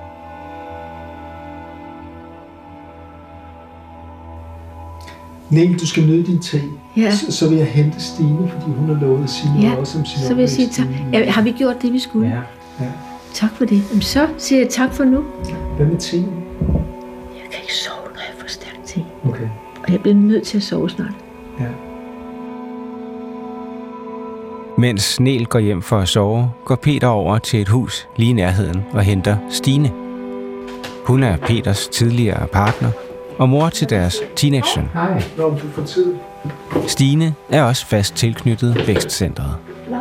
Niel, du skal nyde din te. Ja. Så, så vil jeg hente Stine, fordi hun har lovet at sige noget Ja, også om sin så vil jeg sige tak. Ja, har vi gjort det, vi skulle? Ja. Ja. Tak for det. Jamen, så siger jeg tak for nu. Hvad med teen? Jeg kan ikke sove, når jeg får stærk te. Okay. Og jeg bliver nødt til at sove snart. Ja. Mens Nel går hjem for at sove, går Peter over til et hus lige i nærheden og henter Stine. Hun er Peters tidligere partner og mor til deres teenage-søn. Hej. Nå, om du får tid. Stine er også fast tilknyttet vækstcentret. Nå,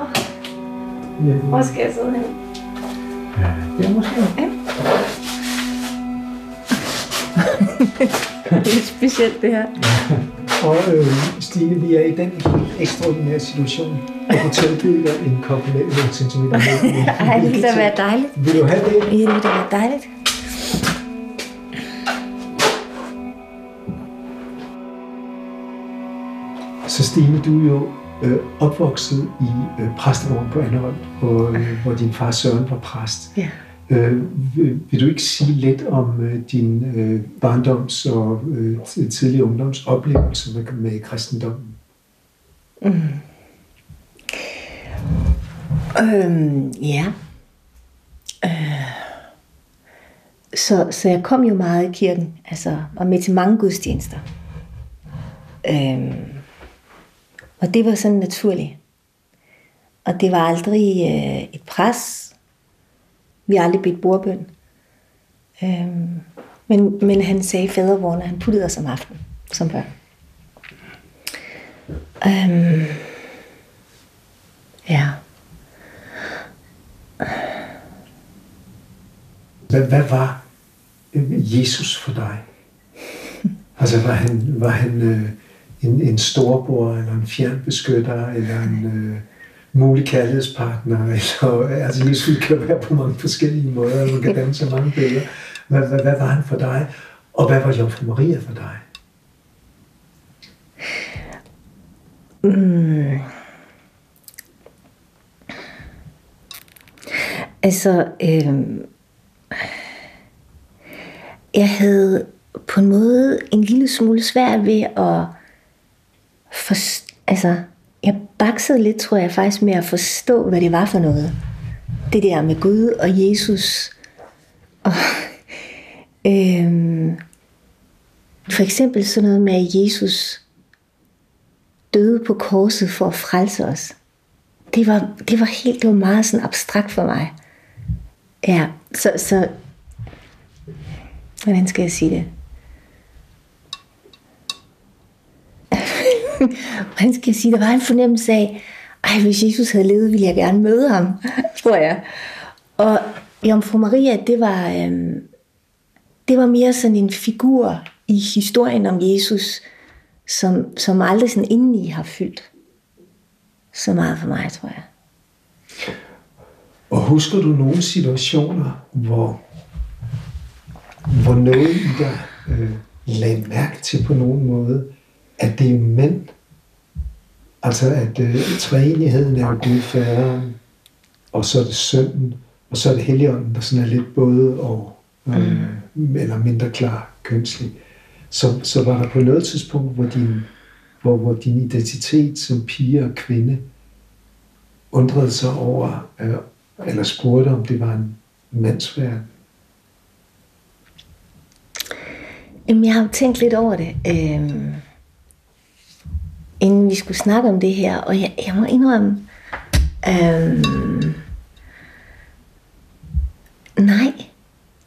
Ja. hvor skal jeg sidde hen? (laughs) Det er måske. Det er specielt, det her. (laughs) Og øh, Stine, vi er i den ekstraordinære situation, at du tilbyder dig en kop med nogle centimeter mælk. (laughs) Ej, det ville da være dejligt. Vil du have det? Ja, det ville da være dejligt. Så Stine, du er jo øh, opvokset i øh, præstegården på Andeholm, hvor, øh, hvor din far Søren var præst. Ja. Øh, vil, du ikke sige lidt om øh, din øh, barndoms og øh, tidlige ungdoms oplevelse med, med kristendommen? Øhm, ja. Øh. Så, så jeg kom jo meget i kirken, altså, og med til mange gudstjenester. Øhm, og det var sådan naturligt. Og det var aldrig øh, et pres. Vi har aldrig bedt bordbøn. Øhm, men, men han sagde fadervorene, han puttede os om aftenen som børn. Øhm, ja. Hvad, hvad var øh, Jesus for dig? (laughs) Altså var han, var han øh, en, en storbror, eller en fjernbeskytter, eller en øh, mulig kærlighedspartner? (laughs) Eller, altså Jesus kan være på mange forskellige måder, og man kan danne så mange billeder. Hvad, hvad, hvad var han for dig? Og hvad var Jomfru Maria for dig? Mm. Altså, øh, jeg havde på en måde en lille smule svært ved at forstå, altså, jeg baksede lidt, tror jeg faktisk, med at forstå, hvad det var for noget. Det der med Gud og Jesus. Og, (laughs) øhm, for eksempel sådan noget med, at Jesus døde på korset for at frelse os. Det var, det var helt, det var meget sådan abstrakt for mig. Ja, så, så hvordan skal jeg sige det? (laughs) hvordan skal jeg sige? Der var en fornemmelse af, ej, hvis Jesus havde levet, ville jeg gerne møde ham, (laughs) tror jeg. Og Jomfru Maria, det var, øhm, det var mere sådan en figur i historien om Jesus, som, som aldrig sådan indeni har fyldt så meget for mig, tror jeg. Og husker du nogle situationer, hvor, hvor noget i dig øh, lagde mærke til på nogen måde, at det er mænd, altså at øh, træenigheden er jo Gud faderen, og så er det sønnen, og så er det helligånden, der sådan er lidt både og, øh, mm. eller mindre klar kønslig. Så, så var der på noget tidspunkt, hvor din, hvor, hvor din identitet som pige og kvinde undrede sig over, øh, eller spurgte, om det var en mandsverden. Jamen, jeg har jo tænkt lidt over det, øhm, inden vi skulle snakke om det her, og jeg, jeg må indrømme, øhm, nej,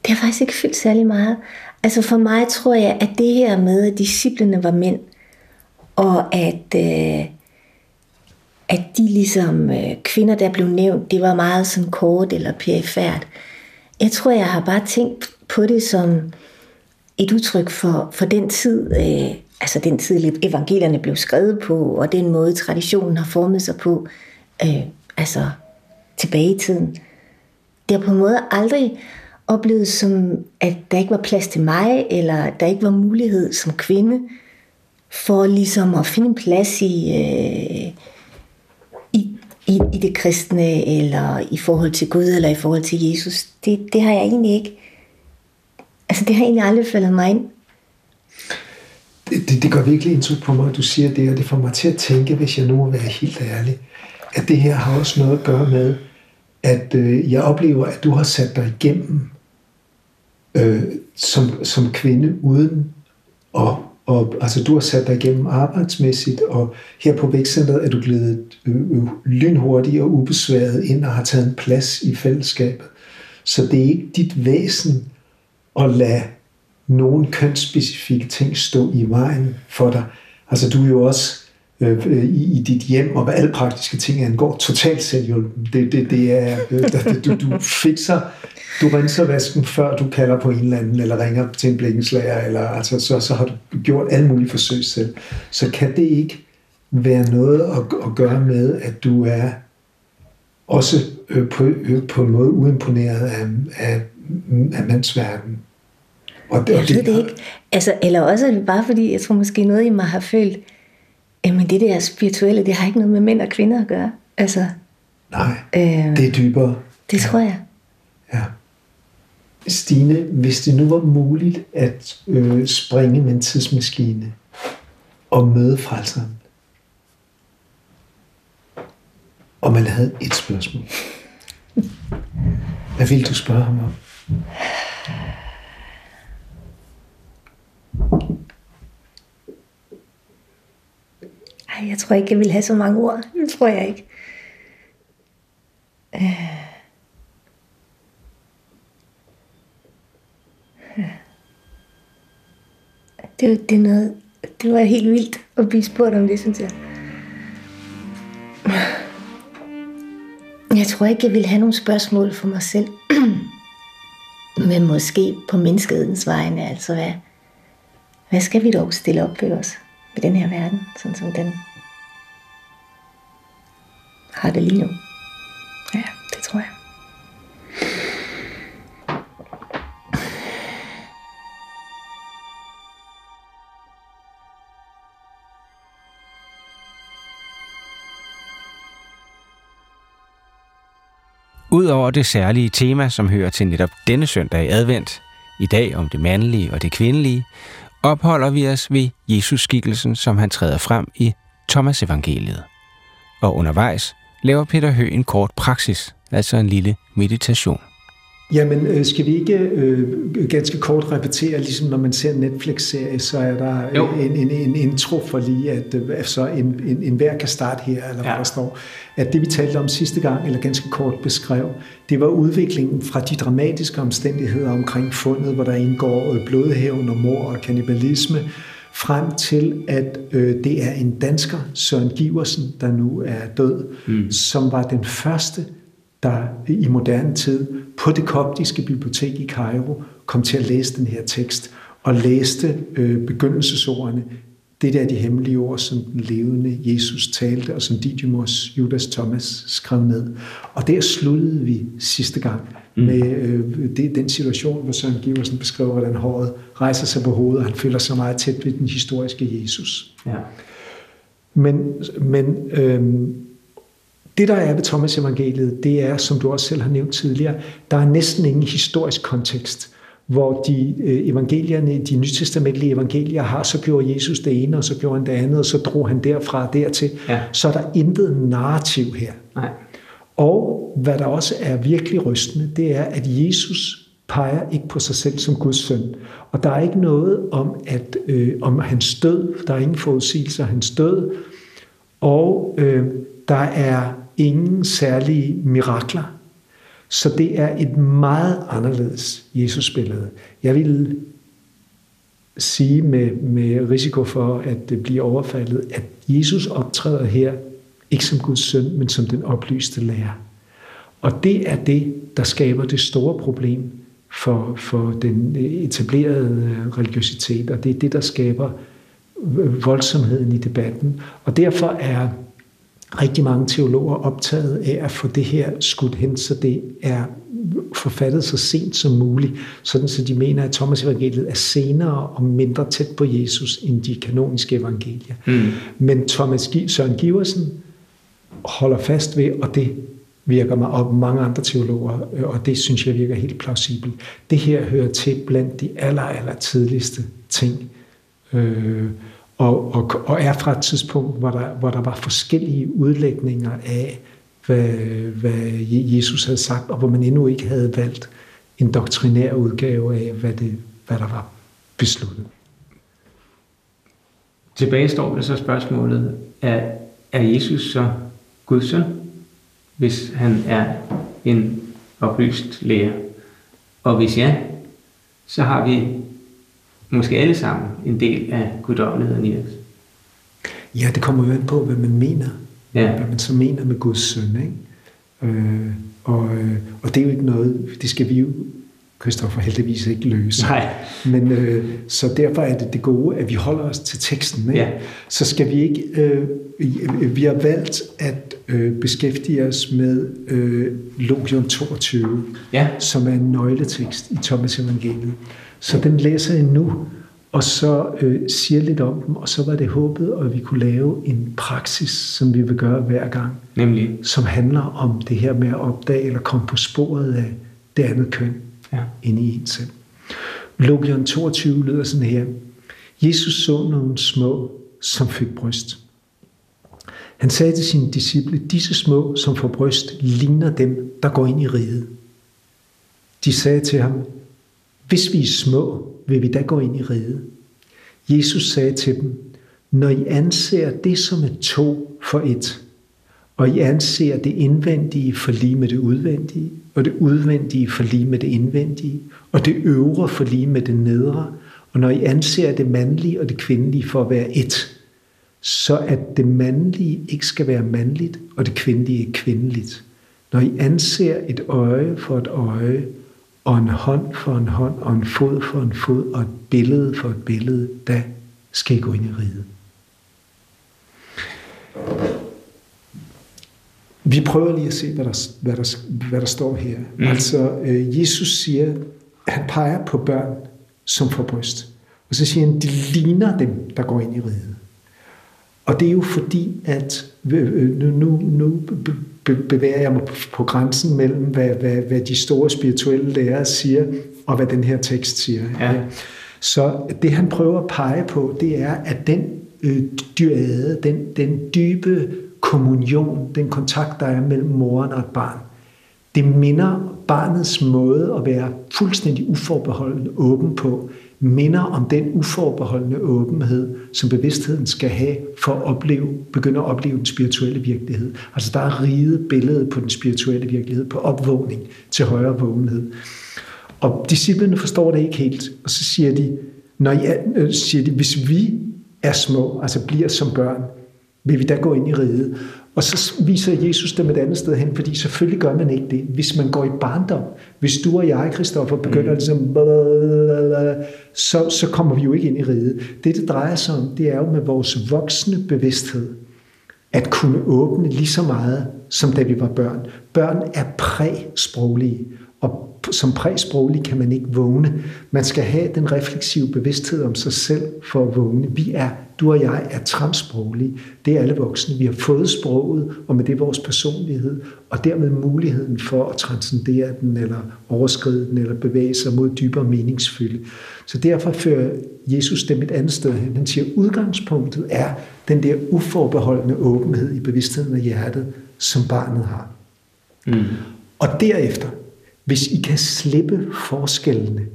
det har faktisk ikke fyldt særlig meget. Altså for mig tror jeg, at det her med, at disciplene var mænd, Og at, øh, at de ligesom øh, kvinder, der blev nævnt, det var meget sådan kort eller perifært. Jeg tror, jeg har bare tænkt på det som et udtryk for, for den tid, øh, altså den tid, evangelierne blev skrevet på, og den måde, traditionen har formet sig på, øh, altså tilbage i tiden. Det har på en måde aldrig oplevet som, at der ikke var plads til mig, eller der ikke var mulighed som kvinde for ligesom at finde en plads i, øh, i, i, i det kristne, eller i forhold til Gud, eller i forhold til Jesus. Det, det har jeg egentlig ikke, altså det har egentlig aldrig faldet mig ind. Det, det, gør virkelig indtryk på mig, at du siger det, og det får mig til at tænke, hvis jeg nu må være helt ærlig, at det her har også noget at gøre med, at øh, jeg oplever, at du har sat dig igennem øh, som, som kvinde uden at og altså, du har sat dig igennem arbejdsmæssigt, og her på vækstcenteret er du blevet øh, øh, og ubesværet ind og har taget en plads i fællesskabet. Så det er ikke dit væsen at lade nogle kønsspecifikke ting stå i vejen for dig. Altså du er jo også øh, øh, i, i dit hjem, og hvad alle praktiske ting angår, totalt selvhjulpen. Det, det, det er, øh, altså, du, du fikser du renser vasken, før du kalder på en eller anden, eller ringer til en blikkenslager, eller altså, så, så har du gjort alle mulige forsøg selv. Så kan det ikke være noget at, at gøre med, at du er også øh, på, øh, på en måde uimponeret af, af, af mandsverdenen. Og det, jeg ved det ikke. Altså, eller også er det bare fordi, jeg tror måske noget i mig har følt, jamen det der spirituelle, det har ikke noget med mænd og kvinder at gøre. Altså, Nej, øh, det er dybere. Det tror jeg. Ja. Stine, hvis det nu var muligt at øh, springe med en tidsmaskine og møde frelseren, og man havde et spørgsmål, hvad ville du spørge ham om? Ej, jeg tror ikke, jeg vil have så mange ord. Det tror jeg ikke. Øh. Det, det, er noget, det var helt vildt at blive spurgt om det, synes jeg. Jeg tror ikke, jeg vil have nogle spørgsmål for mig selv. Men måske på menneskehedens vegne, altså hvad, hvad skal vi dog stille op ved os ved den her verden, sådan som den har det lige nu? Ja, det tror jeg. Udover det særlige tema, som hører til netop denne søndag i advent, i dag om det mandlige og det kvindelige, opholder vi os ved Jesus-skikkelsen, som han træder frem i Thomas evangeliet. Og undervejs laver Peter Hø en kort praksis, altså en lille meditation. Jamen, øh, skal vi ikke øh, ganske kort repetere, ligesom når man ser en Netflix-serie, så er der øh, en, en, en intro for lige, at øh, så en, en, en hver kan starte her, eller ja. hvad der står. At det, vi talte om sidste gang, eller ganske kort beskrev, det var udviklingen fra de dramatiske omstændigheder omkring fundet, hvor der indgår øh, blodhævn og mor og kannibalisme, frem til, at øh, det er en dansker, Søren Giversen, der nu er død, mm. som var den første der i moderne tid på det koptiske bibliotek i Cairo kom til at læse den her tekst og læste øh, begyndelsesordene. Det der er de hemmelige ord, som den levende Jesus talte, og som Didymus Judas Thomas skrev ned. Og der sluttede vi sidste gang mm. med øh, det, den situation, hvor Søren Giversen beskriver, hvordan håret rejser sig på hovedet, og han føler sig meget tæt ved den historiske Jesus. Ja. Men, men øh, det, der er ved Thomas evangeliet, det er, som du også selv har nævnt tidligere, der er næsten ingen historisk kontekst, hvor de øh, evangelierne, de nytestamentlige evangelier har, så gjorde Jesus det ene, og så gjorde han det andet, og så drog han derfra og dertil. Ja. Så er der intet narrativ her. Nej. Og hvad der også er virkelig rystende, det er, at Jesus peger ikke på sig selv som Guds søn. Og der er ikke noget om, at, øh, om hans død. Der er ingen forudsigelse af hans død. Og øh, der er ingen særlige mirakler. Så det er et meget anderledes Jesusbillede. Jeg vil sige med, med risiko for, at det bliver overfaldet, at Jesus optræder her ikke som Guds søn, men som den oplyste lærer. Og det er det, der skaber det store problem for, for den etablerede øh, religiøsitet, og det er det, der skaber øh, voldsomheden i debatten. Og derfor er rigtig mange teologer optaget af at få det her skudt hen, så det er forfattet så sent som muligt, sådan så de mener, at Thomas evangeliet er senere og mindre tæt på Jesus end de kanoniske evangelier. Mm. Men Thomas Søren Giversen holder fast ved, og det virker mig, og mange andre teologer, og det synes jeg virker helt plausibelt. Det her hører til blandt de aller, aller tidligste ting. Øh, og, og, og er fra et tidspunkt, hvor der, hvor der var forskellige udlægninger af, hvad, hvad Jesus havde sagt, og hvor man endnu ikke havde valgt en doktrinær udgave af, hvad, det, hvad der var besluttet. Tilbage står der så spørgsmålet, er, er Jesus så Guds søn, hvis han er en oplyst lærer? Og hvis ja, så har vi måske alle sammen en del af guddommeligheden i os. Ja, det kommer jo an på, hvad man mener. Ja. Hvad man så mener med Guds søn. Ikke? Øh, og, øh, og det er jo ikke noget, det skal vi jo, Kristoffer, heldigvis ikke løse. Nej. Men øh, så derfor er det det gode, at vi holder os til teksten. Ikke? Ja. Så skal vi ikke, øh, vi har valgt at øh, beskæftige os med øh, Logion 22, ja. som er en nøgletekst i Thomas evangeliet. Så den læser jeg nu, og så øh, siger lidt om dem, og så var det håbet, at vi kunne lave en praksis, som vi vil gøre hver gang. Nemlig? Som handler om det her med at opdage eller komme på sporet af det andet køn ja. inde i en selv. Logion 22 lyder sådan her. Jesus så nogle små, som fik bryst. Han sagde til sine disciple, disse små, som får bryst, ligner dem, der går ind i riget. De sagde til ham, hvis vi er små, vil vi da gå ind i riget. Jesus sagde til dem, når I anser det som et to for et, og I anser det indvendige for lige med det udvendige, og det udvendige for lige med det indvendige, og det øvre for lige med det nedre, og når I anser det mandlige og det kvindelige for at være et, så at det mandlige ikke skal være mandligt, og det kvindelige ikke kvindeligt. Når I anser et øje for et øje, og en hånd for en hånd, og en fod for en fod, og et billede for et billede, der skal I gå ind i riget. Vi prøver lige at se, hvad der, hvad der, hvad der står her. Mm. Altså, øh, Jesus siger, han peger på børn, som får bryst. Og så siger han, de ligner dem, der går ind i riget. Og det er jo fordi, at øh, nu, nu, nu bevæger jeg mig på grænsen mellem, hvad, hvad, hvad de store spirituelle lærere siger, og hvad den her tekst siger. Ja. Så det han prøver at pege på, det er, at den øh, dyade, den, den dybe kommunion, den kontakt, der er mellem moren og et barn, det minder barnets måde at være fuldstændig uforbeholden åben på, minder om den uforbeholdende åbenhed, som bevidstheden skal have for at opleve, begynde at opleve den spirituelle virkelighed. Altså der er riget billedet på den spirituelle virkelighed, på opvågning til højere vågenhed. Og disciplene forstår det ikke helt, og så siger de, når jeg, øh, siger de, hvis vi er små, altså bliver som børn, vil vi da gå ind i riget. Og så viser Jesus dem et andet sted hen, fordi selvfølgelig gør man ikke det. Hvis man går i barndom, hvis du og jeg, Kristoffer, begynder mm. ligesom, så, så kommer vi jo ikke ind i riget. Det, det drejer sig om, det er jo med vores voksne bevidsthed, at kunne åbne lige så meget, som da vi var børn. Børn er præsproglige, og som præsproglig kan man ikke vågne. Man skal have den refleksive bevidsthed om sig selv for at vågne. Vi er, du og jeg er transsproglige. Det er alle voksne. Vi har fået sproget, og med det vores personlighed, og dermed muligheden for at transcendere den, eller overskride den, eller bevæge sig mod dybere meningsfylde. Så derfor fører Jesus dem et andet sted hen. Han siger, at udgangspunktet er den der uforbeholdende åbenhed i bevidstheden af hjertet, som barnet har. Mm. Og derefter, hvis I kan slippe forskellene,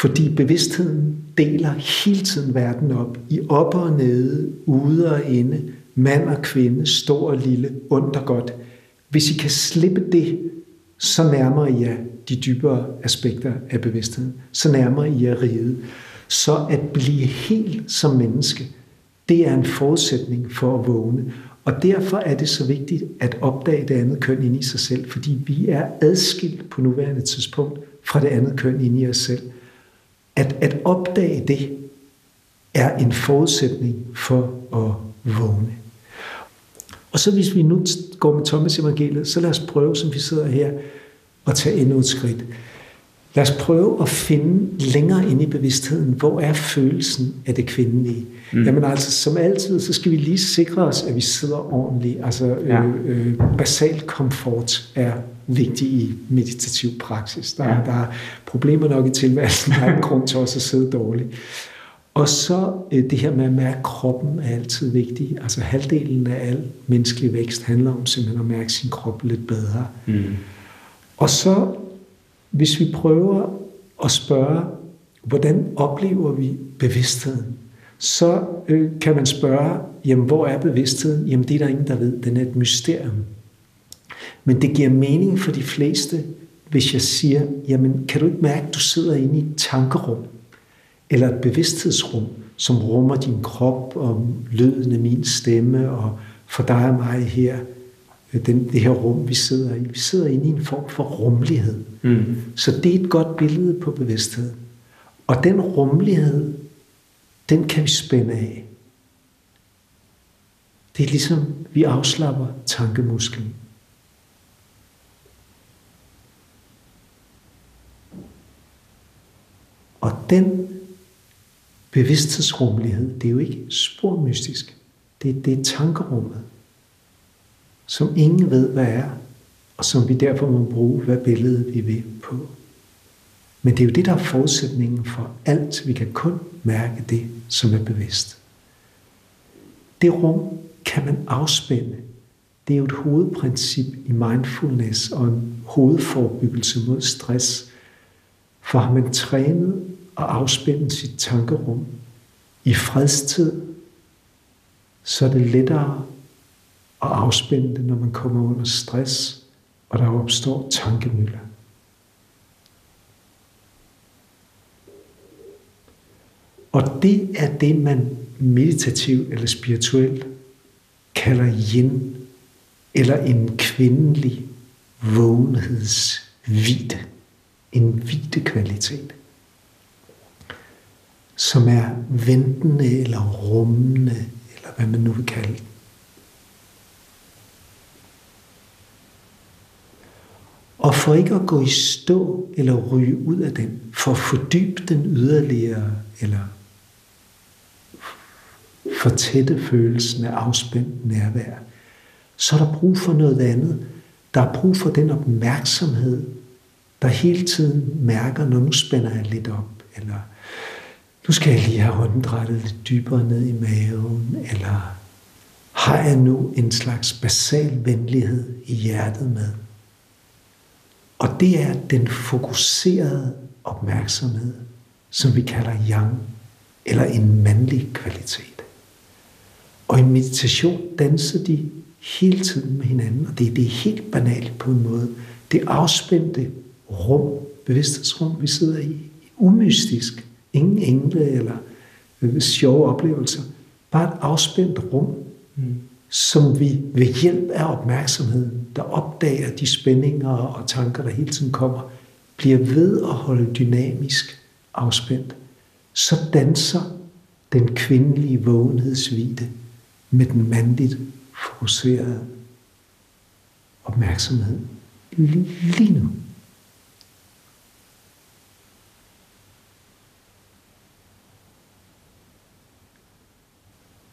fordi bevidstheden deler hele tiden verden op i op og nede, ude og inde, mand og kvinde, stor og lille, ondt og godt. Hvis I kan slippe det, så nærmer I jer de dybere aspekter af bevidstheden. Så nærmer I jer riget. Så at blive helt som menneske, det er en forudsætning for at vågne. Og derfor er det så vigtigt at opdage det andet køn ind i sig selv, fordi vi er adskilt på nuværende tidspunkt fra det andet køn ind i os selv. At, at opdage det er en forudsætning for at vågne. Og så hvis vi nu går med Thomas evangeliet, så lad os prøve, som vi sidder her, at tage endnu et skridt. Lad os prøve at finde længere ind i bevidstheden, hvor er følelsen af det kvindelige. Mm. Jamen altså, som altid, så skal vi lige sikre os, at vi sidder ordentligt. Altså, ja. øh, øh, basal komfort er vigtig i meditativ praksis. Der, ja. der er problemer nok i tilværelsen, der er en grund til også at sidde dårligt. Og så øh, det her med at mærke kroppen er altid vigtigt. Altså halvdelen af al menneskelig vækst handler om simpelthen at mærke sin krop lidt bedre. Mm. Og så hvis vi prøver at spørge, hvordan oplever vi bevidstheden, så øh, kan man spørge, jamen hvor er bevidstheden? Jamen det er der ingen, der ved. Den er et mysterium. Men det giver mening for de fleste, hvis jeg siger, jamen kan du ikke mærke, at du sidder inde i et tankerum, eller et bevidsthedsrum, som rummer din krop og lyden af min stemme, og for dig og mig her, den, det her rum, vi sidder i. Vi sidder inde i en form for rummelighed. Mm. Så det er et godt billede på bevidsthed. Og den rummelighed, den kan vi spænde af. Det er ligesom, vi afslapper tankemusklen. Og den bevidsthedsrummelighed, det er jo ikke spormystisk. Det, det er tankerummet som ingen ved, hvad er, og som vi derfor må bruge, hvad billede vi vil på. Men det er jo det, der er forudsætningen for alt. Vi kan kun mærke det, som er bevidst. Det rum kan man afspænde. Det er jo et hovedprincip i mindfulness og en hovedforebyggelse mod stress. For har man trænet at afspænde sit tankerum i fredstid, så er det lettere og afspænde det, når man kommer under stress, og der opstår tankemøller. Og det er det, man meditativt eller spirituelt kalder yin, eller en kvindelig vågenhedsvide. En hvide kvalitet, som er ventende eller rummende, eller hvad man nu vil kalde den. Og for ikke at gå i stå eller ryge ud af den, for at fordybe den yderligere, eller fortætte følelsen af afspændt nærvær, så er der brug for noget andet. Der er brug for den opmærksomhed, der hele tiden mærker, når nu spænder jeg lidt op, eller nu skal jeg lige have hånden lidt dybere ned i maven, eller har jeg nu en slags basal venlighed i hjertet med? Og det er den fokuserede opmærksomhed, som vi kalder yang, eller en mandlig kvalitet. Og i meditation danser de hele tiden med hinanden, og det, er det helt banalt på en måde. Det afspændte rum, bevidsthedsrum, vi sidder i, umystisk, ingen engle eller øh, sjove oplevelser, bare et afspændt rum, mm som vi ved hjælp af opmærksomheden, der opdager de spændinger og tanker, der hele tiden kommer, bliver ved at holde dynamisk afspændt, så danser den kvindelige vågenhedsvide med den mandligt fokuserede opmærksomhed lige nu.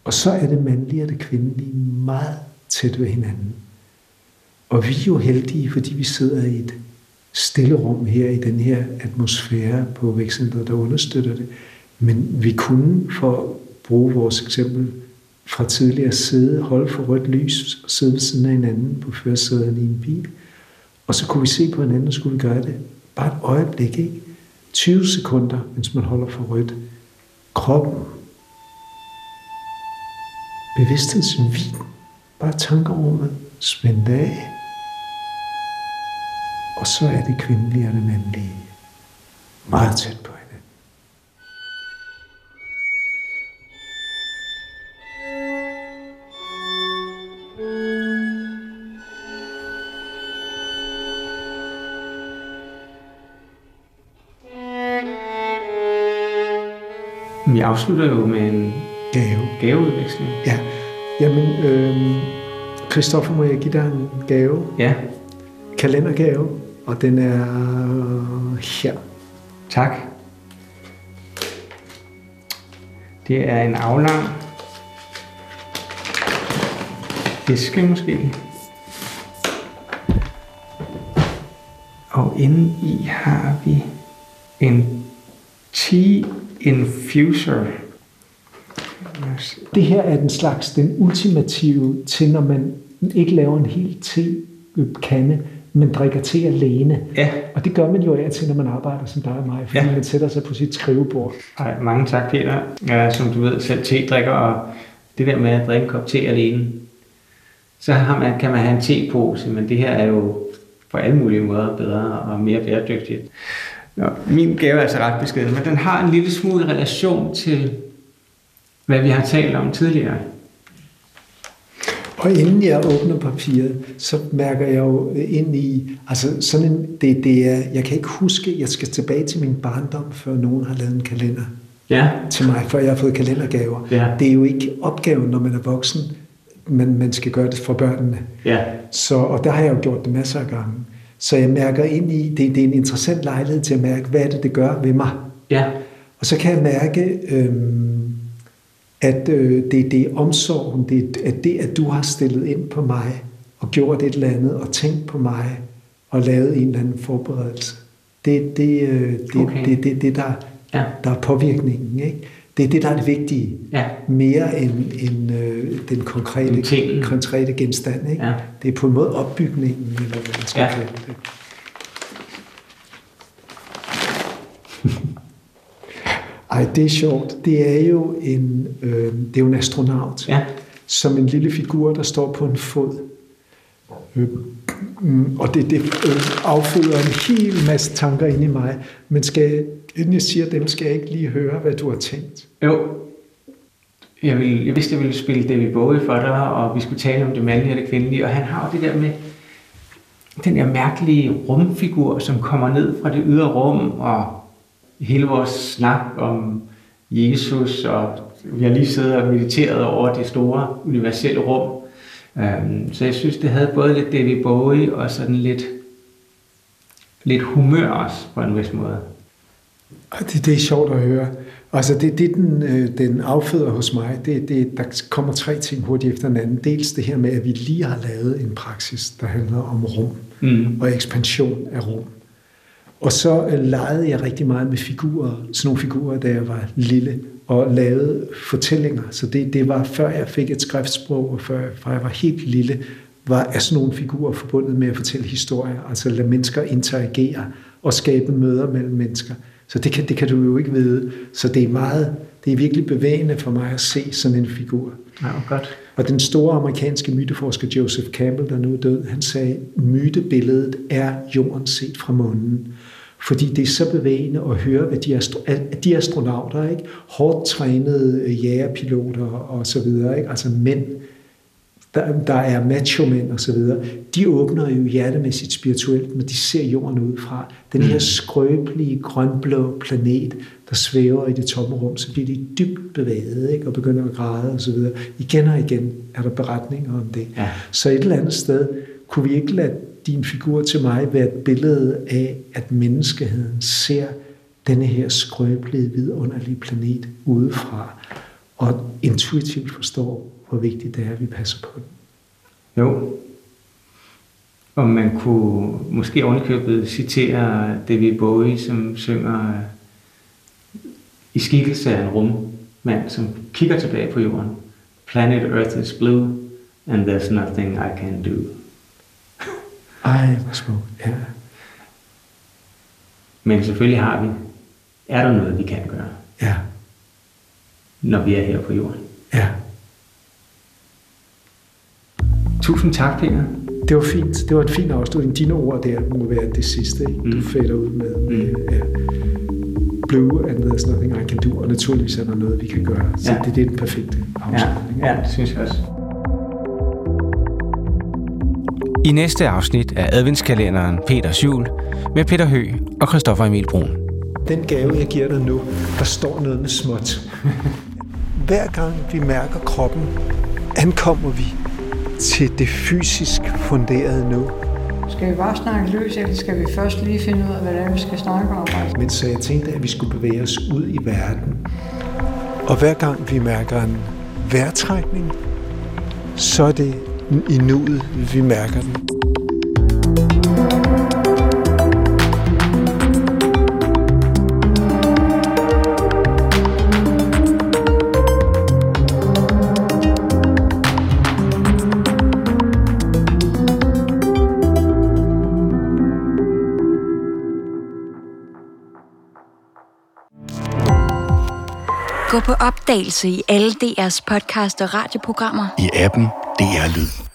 Og så er det mandlige og det kvindelige meget tæt ved hinanden. Og vi er jo heldige, fordi vi sidder i et stille rum her i den her atmosfære på vækstcenteret, der understøtter det. Men vi kunne, for at bruge vores eksempel fra tidligere sidde, holde for rødt lys og sidde ved siden af hinanden på førersædet i en bil. Og så kunne vi se på hinanden, og skulle vi gøre det bare et øjeblik, ikke? 20 sekunder, mens man holder for rødt. Kroppen bevidsthedsvin. Bare tankerummet. Spænd af. Og så er det kvindelige og det mandlige meget tæt på hinanden. Vi afslutter jo med en Gave. gaveudveksling. Ja. Jamen, øh, Christoffer, må jeg give dig en gave? Ja, Kalendergave. Og den er her. tak. Det er en aflang æske måske. Og inde i har vi en tea infuser. Det her er den slags, den ultimative til, når man ikke laver en hel te-kande, men drikker te alene. Ja, Og det gør man jo af til, når man arbejder som dig og mig, fordi Ja. ja. man sætter sig på sit skrivebord. Ej, mange tak, Peter. Er, som du ved, selv te-drikker, og det der med at drikke en kop te alene, så har man, kan man have en tepose, men det her er jo på alle mulige måder bedre og mere bæredygtigt. Nå, min gave er altså ret beskeden, men den har en lille smule relation til, hvad vi har talt om tidligere. Og inden jeg åbner papiret, så mærker jeg jo ind i, altså sådan en, det, det er, jeg kan ikke huske, jeg skal tilbage til min barndom, før nogen har lavet en kalender Ja, til mig, før jeg har fået kalendergaver. Ja. Det er jo ikke opgaven, når man er voksen, men man skal gøre det for børnene. ja, Så, og der har jeg jo gjort det masser af gange. Så jeg mærker ind i, det, det er en interessant lejlighed til at mærke, hvad er det, det gør ved mig. ja, Og så kan jeg mærke, øhm, at øh, det, det er omsorgen, det, at det, at du har stillet ind på mig, og gjort et eller andet, og tænkt på mig, og lavet en eller anden forberedelse. Det, det, øh, det, Okay. det, det, det der, ja, der er påvirkningen. Ikke? Det er det, der er det vigtige. ja, Mere end, end øh, den konkrete, konkrete genstand. Ikke? Ja. Det er på en måde opbygningen, eller hvad man skal ja. kalde det. Ej, det er sjovt. Det er jo en, øh, det er jo en astronaut, ja, som en lille figur, der står på en fod. Øh, mm, og det, det øh, afføder en hel masse tanker ind i mig. Men skal, inden jeg siger dem, skal jeg ikke lige høre, hvad du har tænkt. Jo. Jeg, ville, jeg vidste, jeg ville spille David Bowie for dig, og vi skulle tale om det mandlige og det kvindelige, og han har jo det der med den der mærkelige rumfigur, som kommer ned fra det ydre rum, og hele vores snak om Jesus, og vi har lige siddet og mediteret over det store universelle rum. Øhm, Så jeg synes, det havde både lidt David Bowie og sådan lidt, lidt humør også, på en vis måde. Og det, det er sjovt at høre. Altså det, det den, øh, den afføder hos mig, det, det, der kommer tre ting hurtigt efter hinanden. Dels det her med, at vi lige har lavet en praksis, der handler om rum Mm. og ekspansion af rum. Og så øh, legede jeg rigtig meget med figurer, sådan nogle figurer, da jeg var lille, og lavede fortællinger. Så det, det var før jeg fik et skriftsprog, og før, før jeg var helt lille, var er sådan nogle figurer forbundet med at fortælle historier, altså lade mennesker interagere og skabe møder mellem mennesker. Så det kan, det kan du jo ikke vide. Så det er meget, det er virkelig bevægende for mig at se sådan en figur. Ja, godt. Og den store amerikanske myteforsker Joseph Campbell, der nu er død, han sagde, mytebilledet er jorden set fra månen. Fordi det er så bevægende at høre, hvad de, astro- at de astronauter, ikke? hårdt trænede øh, jægerpiloter og så videre, ikke? altså mænd, der, der er macho-mænd og så videre, de åbner jo hjertemæssigt spirituelt, når de ser jorden udefra. Den her skrøbelige, grønblå planet, der svæver i det tomme rum, så bliver de dybt bevæget ikke? og begynder at græde og så videre. Igen og igen er der beretninger om det. Ja. Så et eller andet sted kunne vi ikke lade din figur til mig være et billede af, at menneskeheden ser denne her skrøbelige, vidunderlige planet udefra, og intuitivt forstår, hvor vigtigt det er, at vi passer på den. Jo. Og man kunne måske ovenikøbet citere David Bowie, som synger i skikkelse af en rummand, som kigger tilbage på jorden. Planet Earth is blue, and there's nothing I can do. Ej, hvor smukt. Ja. Men selvfølgelig har vi, er der noget, vi kan gøre, ja, når vi er her på jorden. ja. Tusind tak, Peter. Det var fint. Det var en fin afslutning. Dine ord der må være det sidste, ikke? du Mm. fætter ud med. Mm. ja. Blue and there's nothing I can do. Og naturligvis er der noget, vi kan gøre. Så Ja. det, det er den perfekte Ja, afslutning. ja, det synes jeg også. I næste afsnit af adventskalenderen Peters Jul med Peter Hø og Christoffer Emil Brun. den gave, jeg giver dig nu, der står noget med småt. Hver gang vi mærker kroppen, ankommer vi til det fysisk funderede nu. Skal vi bare snakke løs, eller skal vi først lige finde ud af, hvad det er, vi skal snakke om? Men så jeg tænkte, at vi skulle bevæge os ud i verden. Og hver gang vi mærker en vejrtrækning, så er det i nuet, vi mærker den. Gå på opdagelse i alle DR's podcast og radioprogrammer. I appen DR Lyd.